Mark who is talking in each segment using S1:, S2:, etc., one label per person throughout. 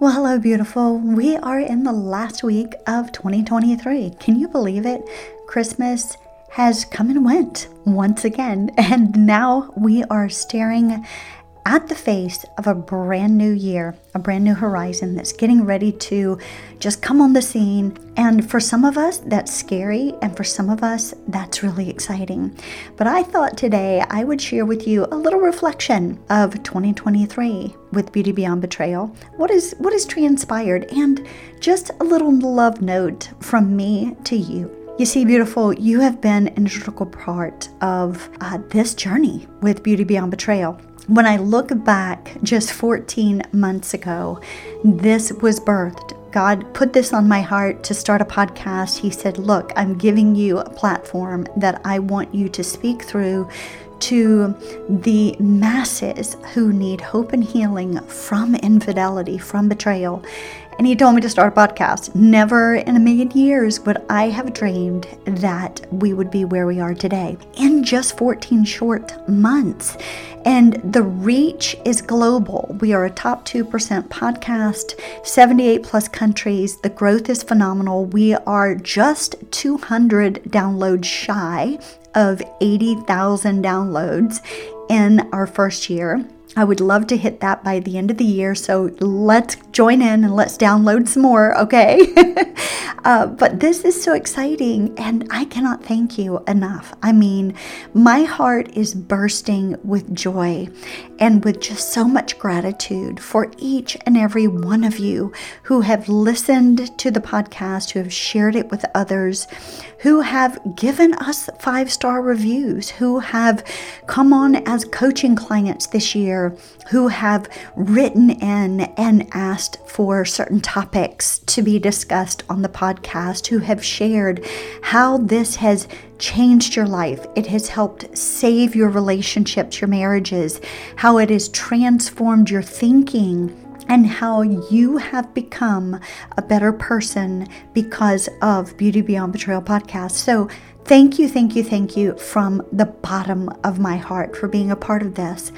S1: Well, hello, beautiful. We are in the last week of 2023. Can you believe it? Christmas has come and went once again, and now we are staring at the face of a brand new year, a brand new horizon that's getting ready to just come on the scene. And for some of us, that's scary, and for some of us, that's really exciting. But I thought today I would share with you a little reflection of 2023 with Beauty Beyond Betrayal. What is what is transpired, and just a little love note from me to you. You see, beautiful, you have been an integral part of uh, this journey with Beauty Beyond Betrayal. When I look back just 14 months ago, this was birthed. God put this on my heart to start a podcast. He said, Look, I'm giving you a platform that I want you to speak through to the masses who need hope and healing from infidelity, from betrayal. And he told me to start a podcast. Never in a million years would I have dreamed that we would be where we are today in just 14 short months. And the reach is global. We are a top 2% podcast, 78 plus countries. The growth is phenomenal. We are just 200 downloads shy of 80,000 downloads in our first year. I would love to hit that by the end of the year. So let's join in and let's download some more, okay? uh, but this is so exciting, and I cannot thank you enough. I mean, my heart is bursting with joy and with just so much gratitude for each and every one of you who have listened to the podcast, who have shared it with others, who have given us five star reviews, who have come on as coaching clients this year, who have written in and asked for certain topics to be discussed on the podcast, who have shared how this has changed your life. It has helped save your relationships, your marriages, how it has transformed your thinking and how you have become a better person because of Beauty Beyond Betrayal podcast. So, thank you, thank you, thank you from the bottom of my heart for being a part of this.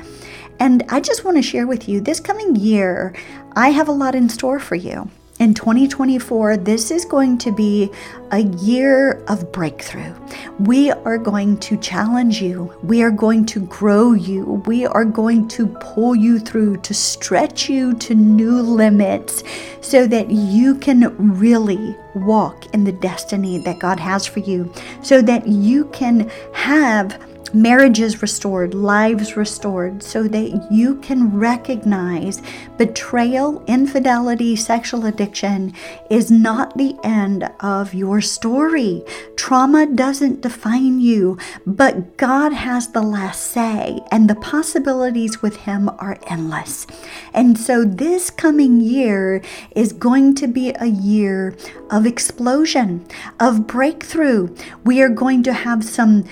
S1: And I just want to share with you this coming year, I have a lot in store for you in 2024, this is going to be a year of breakthrough. We are going to challenge you. We are going to grow you. We are going to pull you through to stretch you to new limits so that you can really walk in the destiny that God has for you, so that you can have marriages restored, lives restored, so that you can recognize betrayal, infidelity, sexual addiction is not the end of your story. Trauma doesn't define you, but God has the last say, and the possibilities with Him are endless. And so, this coming year is going to be a year of explosion, of breakthrough. We are going to have some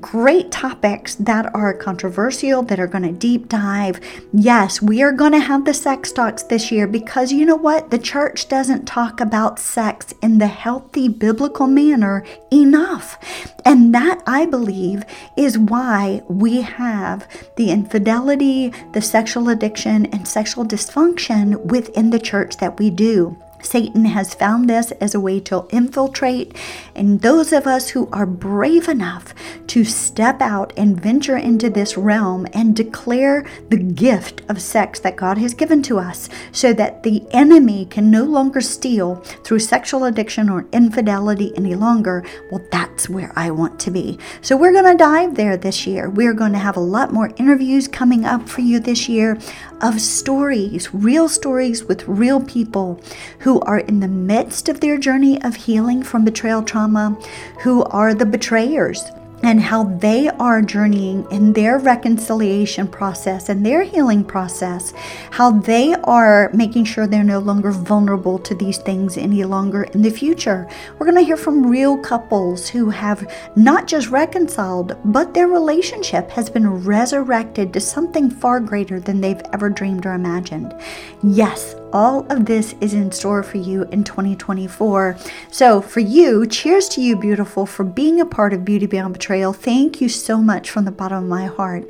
S1: great topics that are controversial, that are going to deep dive. Yes, we are going to have the sex talks this year because you know what? The church doesn't talk about sex in the healthy biblical manner enough. And that, I believe, is why we have the infidelity, the sexual addiction, and sexual dysfunction within the church that we do. Satan has found this as a way to infiltrate, and those of us who are brave enough to step out and venture into this realm and declare the gift of sex that God has given to us so that the enemy can no longer steal through sexual addiction or infidelity any longer, well, that's where I want to be. So we're going to dive there this year. We're going to have a lot more interviews coming up for you this year of stories, real stories with real people who are in the midst of their journey of healing from betrayal trauma, who are the betrayers and how they are journeying in their reconciliation process and their healing process, how they are making sure they're no longer vulnerable to these things any longer in the future. We're going to hear from real couples who have not just reconciled, but their relationship has been resurrected to something far greater than they've ever dreamed or imagined. Yes, all of this is in store for you in 2024. So, for you, cheers to you, beautiful, for being a part of Beauty Beyond Betrayal. Thank you so much from the bottom of my heart.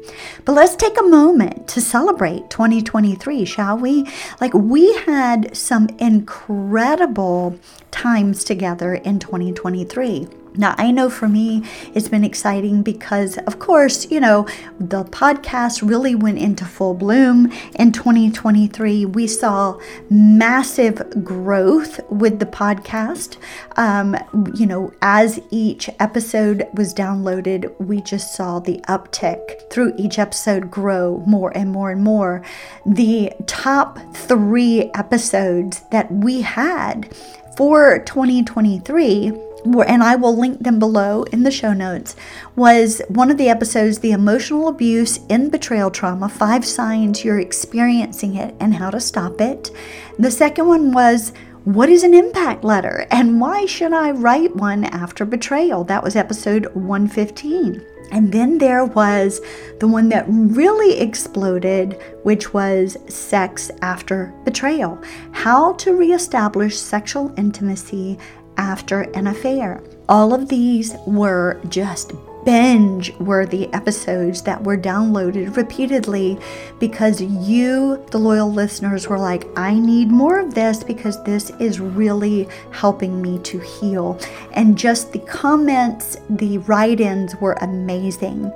S1: But let's take a moment to celebrate 2023, shall we? Like, we had some incredible times together in 2023. Now, I know for me, it's been exciting because, of course, you know, the podcast really went into full bloom in 2023. We saw massive growth with the podcast. Um, you know, as each episode was downloaded, we just saw the uptick through each episode grow more and more and more. The top three episodes that we had for 2023 and I will link them below in the show notes, was one of the episodes, The Emotional Abuse in Betrayal Trauma Five Signs You're Experiencing It and How to Stop It. The second one was, What is an impact letter and why should I write one after betrayal? That was episode 115. And then there was the one that really exploded, which was sex after betrayal. How to reestablish sexual intimacy after an affair. All of these were just binge worthy episodes that were downloaded repeatedly because you, the loyal listeners, were like, I need more of this because this is really helping me to heal. And just the comments, the write ins were amazing.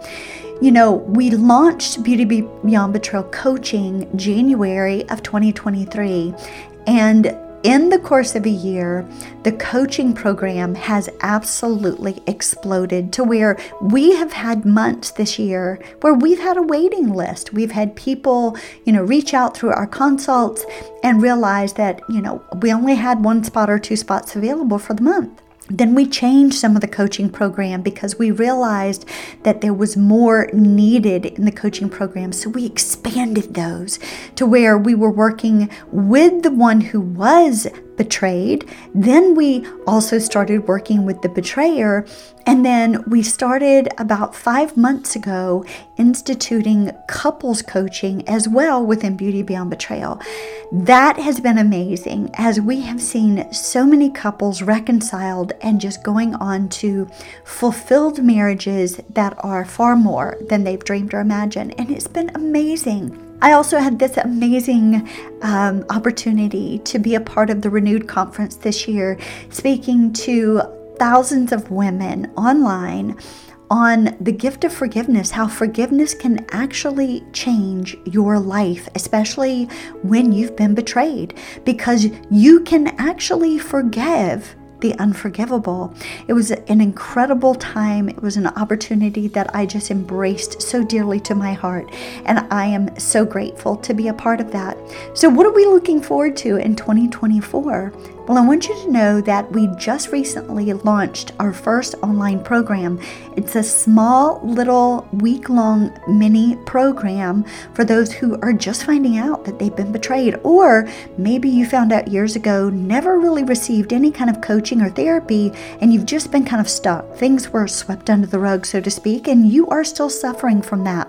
S1: You know, we launched Beauty Beyond Betrayal Coaching January of 2023, and in the course of a year, the coaching program has absolutely exploded to where we have had months this year where we've had a waiting list. We've had people, you know, reach out through our consults and realize that, you know, we only had one spot or two spots available for the month then we changed some of the coaching program because we realized that there was more needed in the coaching program. So we expanded those to where we were working with the one who was betrayed. Then we also started working with the betrayer. And then we started about five months ago instituting couples coaching as well within Beauty Beyond Betrayal. That has been amazing as we have seen so many couples reconciled and just going on to fulfilled marriages that are far more than they've dreamed or imagined. And it's been amazing. I also had this amazing um, opportunity to be a part of the Renewed Conference this year, speaking to thousands of women online on the gift of forgiveness, how forgiveness can actually change your life, especially when you've been betrayed, because you can actually forgive the unforgivable. It was an incredible time. It was an opportunity that I just embraced so dearly to my heart. And I am so grateful to be a part of that. So, what are we looking forward to in 2024? Well, I want you to know that we just recently launched our first online program. It's a small little week long mini program for those who are just finding out that they've been betrayed, or maybe you found out years ago, never really received any kind of coaching or therapy, and you've just been kind of stuck. Things were swept under the rug, so to speak, and you are still suffering from that.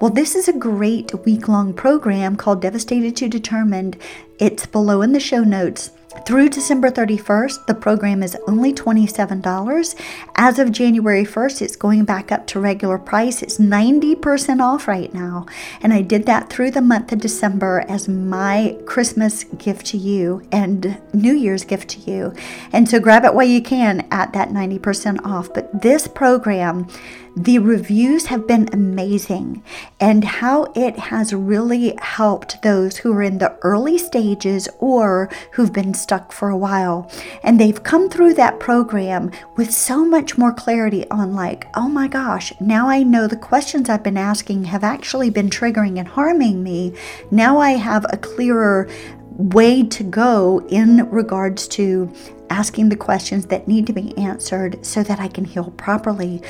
S1: Well, this is a great week long program called Devastated to Determined. It's below in the show notes. Through December 31st, the program is only $27. As of January 1st, it's going back up to regular price. It's 90% off right now. And I did that through the month of December as my Christmas gift to you and New Year's gift to you. And so grab it while you can at that 90% off. But this program, the reviews have been amazing and how it has really helped those who are in the early stages or who've been stuck for a while. And they've come through that program with so much more clarity on, like, oh my gosh, now I know the questions I've been asking have actually been triggering and harming me. Now I have a clearer way to go in regards to asking the questions that need to be answered so that I can heal properly.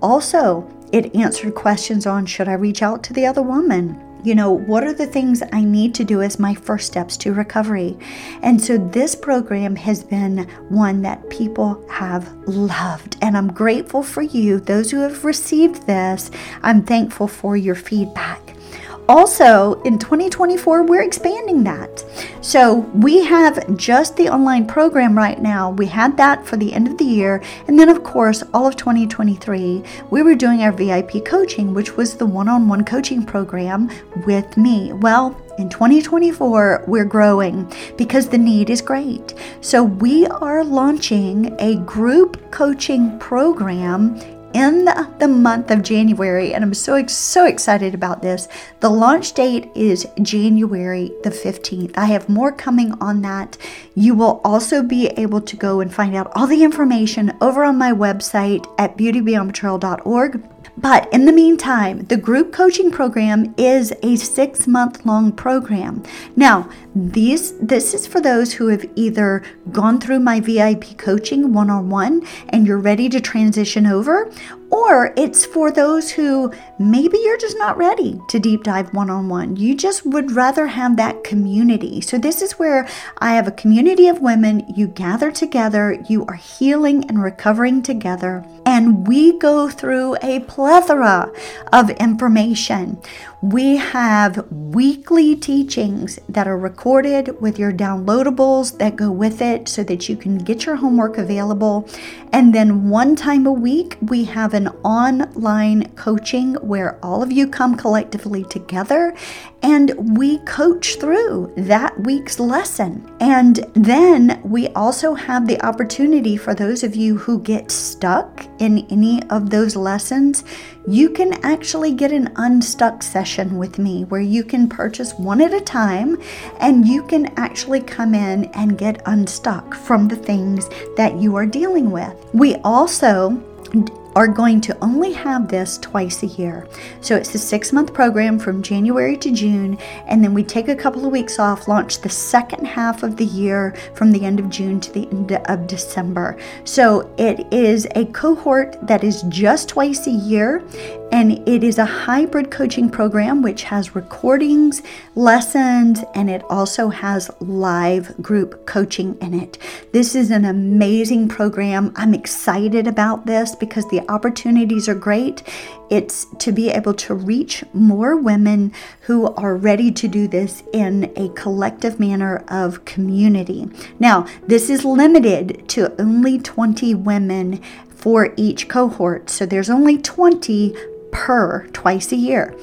S1: Also, it answered questions on should I reach out to the other woman? You know, what are the things I need to do as my first steps to recovery? And so this program has been one that people have loved. And I'm grateful for you, those who have received this. I'm thankful for your feedback. Also in 2024, we're expanding that. So we have just the online program right now. We had that for the end of the year. And then, of course, all of 2023, we were doing our VIP coaching, which was the one on one coaching program with me. Well, in 2024, we're growing because the need is great. So, we are launching a group coaching program in the month of January, and I'm so so excited about this. The launch date is January the 15th. I have more coming on that. You will also be able to go and find out all the information over on my website at beautybeyondbetrayal.org. But in the meantime, the group coaching program is a six month long program. Now, these, this is for those who have either gone through my VIP coaching one on one and you're ready to transition over, or it's for those who maybe you're just not ready to deep dive one on one. You just would rather have that community. So, this is where I have a community of women. You gather together, you are healing and recovering together, and we go through a plethora of information. We have weekly teachings that are recorded with your downloadables that go with it so that you can get your homework available. And then one time a week, we have an online coaching where all of you come collectively together and we coach through that week's lesson. And then we also have the opportunity for those of you who get stuck in any of those lessons, you can actually get an unstuck session with me where you can purchase one at a time and you can actually come in and get unstuck from the things that you are dealing with. We also are going to only have this twice a year. So it's a six month program from January to June, and then we take a couple of weeks off, launch the second half of the year from the end of June to the end of December. So it is a cohort that is just twice a year, and it is a hybrid coaching program which has recordings, lessons, and it also has live group coaching in it. This is an amazing program. I'm excited about this because the opportunities are great. It's to be able to reach more women who are ready to do this in a collective manner of community. Now, this is limited to only 20 women for each cohort. So there's only 20 per twice a year.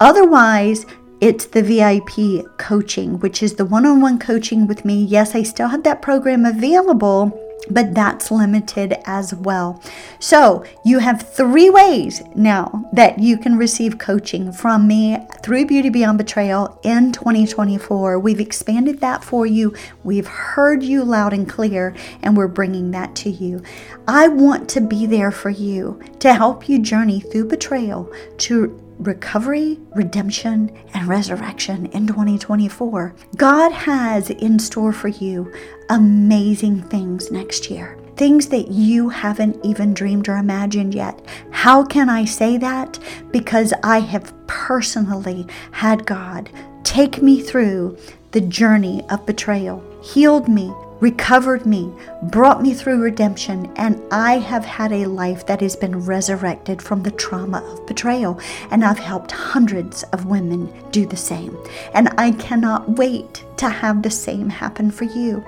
S1: Otherwise, it's the VIP coaching, which is the one on one coaching with me. Yes, I still have that program available, but that's limited as well. So, you have three ways now that you can receive coaching from me through Beauty Beyond Betrayal in 2024. We've expanded that for you. We've heard you loud and clear, and we're bringing that to you. I want to be there for you to help you journey through betrayal to recovery, redemption, and resurrection in 2024. God has in store for you amazing things next year. Things that you haven't even dreamed or imagined yet. How can I say that? Because I have personally had God take me through the journey of betrayal, healed me, recovered me, brought me through redemption, and I have had a life that has been resurrected from the trauma of betrayal. And I've helped hundreds of women do the same. And I cannot wait to have the same happen for you.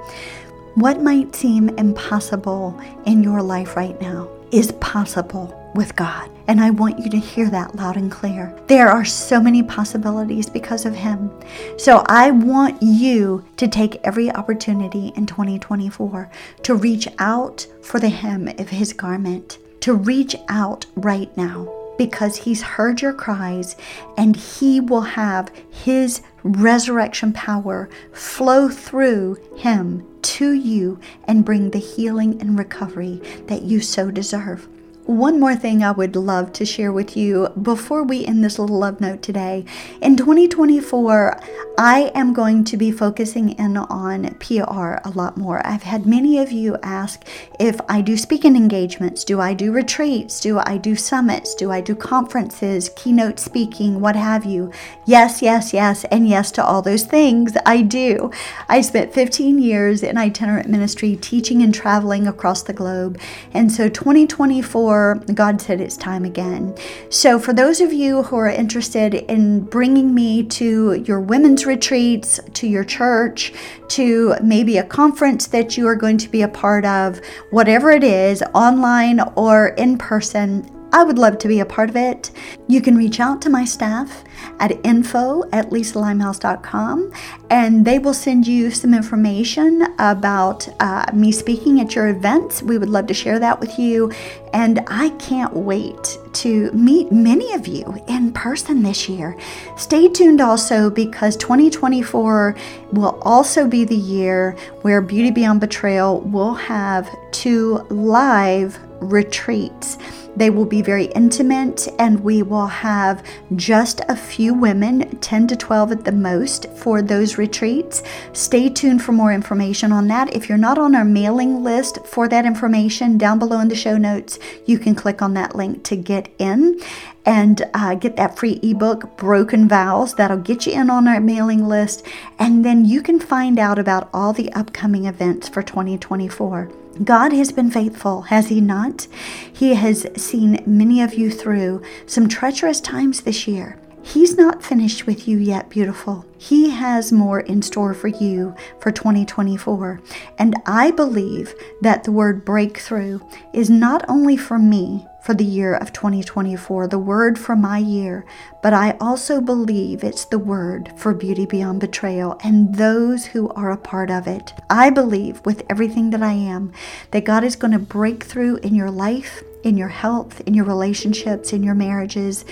S1: What might seem impossible in your life right now is possible with God. And I want you to hear that loud and clear. There are so many possibilities because of Him. So I want you to take every opportunity in 2024 to reach out for the hem of His garment, to reach out right now because He's heard your cries and He will have His resurrection power flow through Him to you and bring the healing and recovery that you so deserve. One more thing I would love to share with you before we end this little love note today. In 2024, I am going to be focusing in on PR a lot more. I've had many of you ask if I do speaking engagements, do I do retreats, do I do summits, do I do conferences, keynote speaking, what have you. Yes, yes, yes, and yes to all those things. I do. I spent 15 years in itinerant ministry teaching and traveling across the globe. And so 2024 God said it's time again. So, for those of you who are interested in bringing me to your women's retreats, to your church, to maybe a conference that you are going to be a part of, whatever it is, online or in person, I would love to be a part of it. You can reach out to my staff at info at lisalimehouse.com and they will send you some information about uh, me speaking at your events. We would love to share that with you. And I can't wait to meet many of you in person this year. Stay tuned also because 2024 will also be the year where Beauty Beyond Betrayal will have two live retreats. They will be very intimate, and we will have just a few women, 10 to 12 at the most, for those retreats. Stay tuned for more information on that. If you're not on our mailing list for that information, down below in the show notes, you can click on that link to get in and uh, get that free ebook, Broken Vows. That'll get you in on our mailing list. And then you can find out about all the upcoming events for 2024. God has been faithful, has He not? He has seen many of you through some treacherous times this year. He's not finished with you yet, beautiful. He has more in store for you for 2024. And I believe that the word breakthrough is not only for me for the year of 2024, the word for my year, but I also believe it's the word for Beauty Beyond Betrayal and those who are a part of it. I believe with everything that I am that God is going to break through in your life in your health, in your relationships, in your marriages,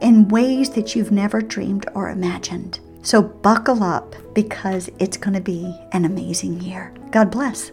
S1: in ways that you've never dreamed or imagined. So buckle up because it's going to be an amazing year. God bless.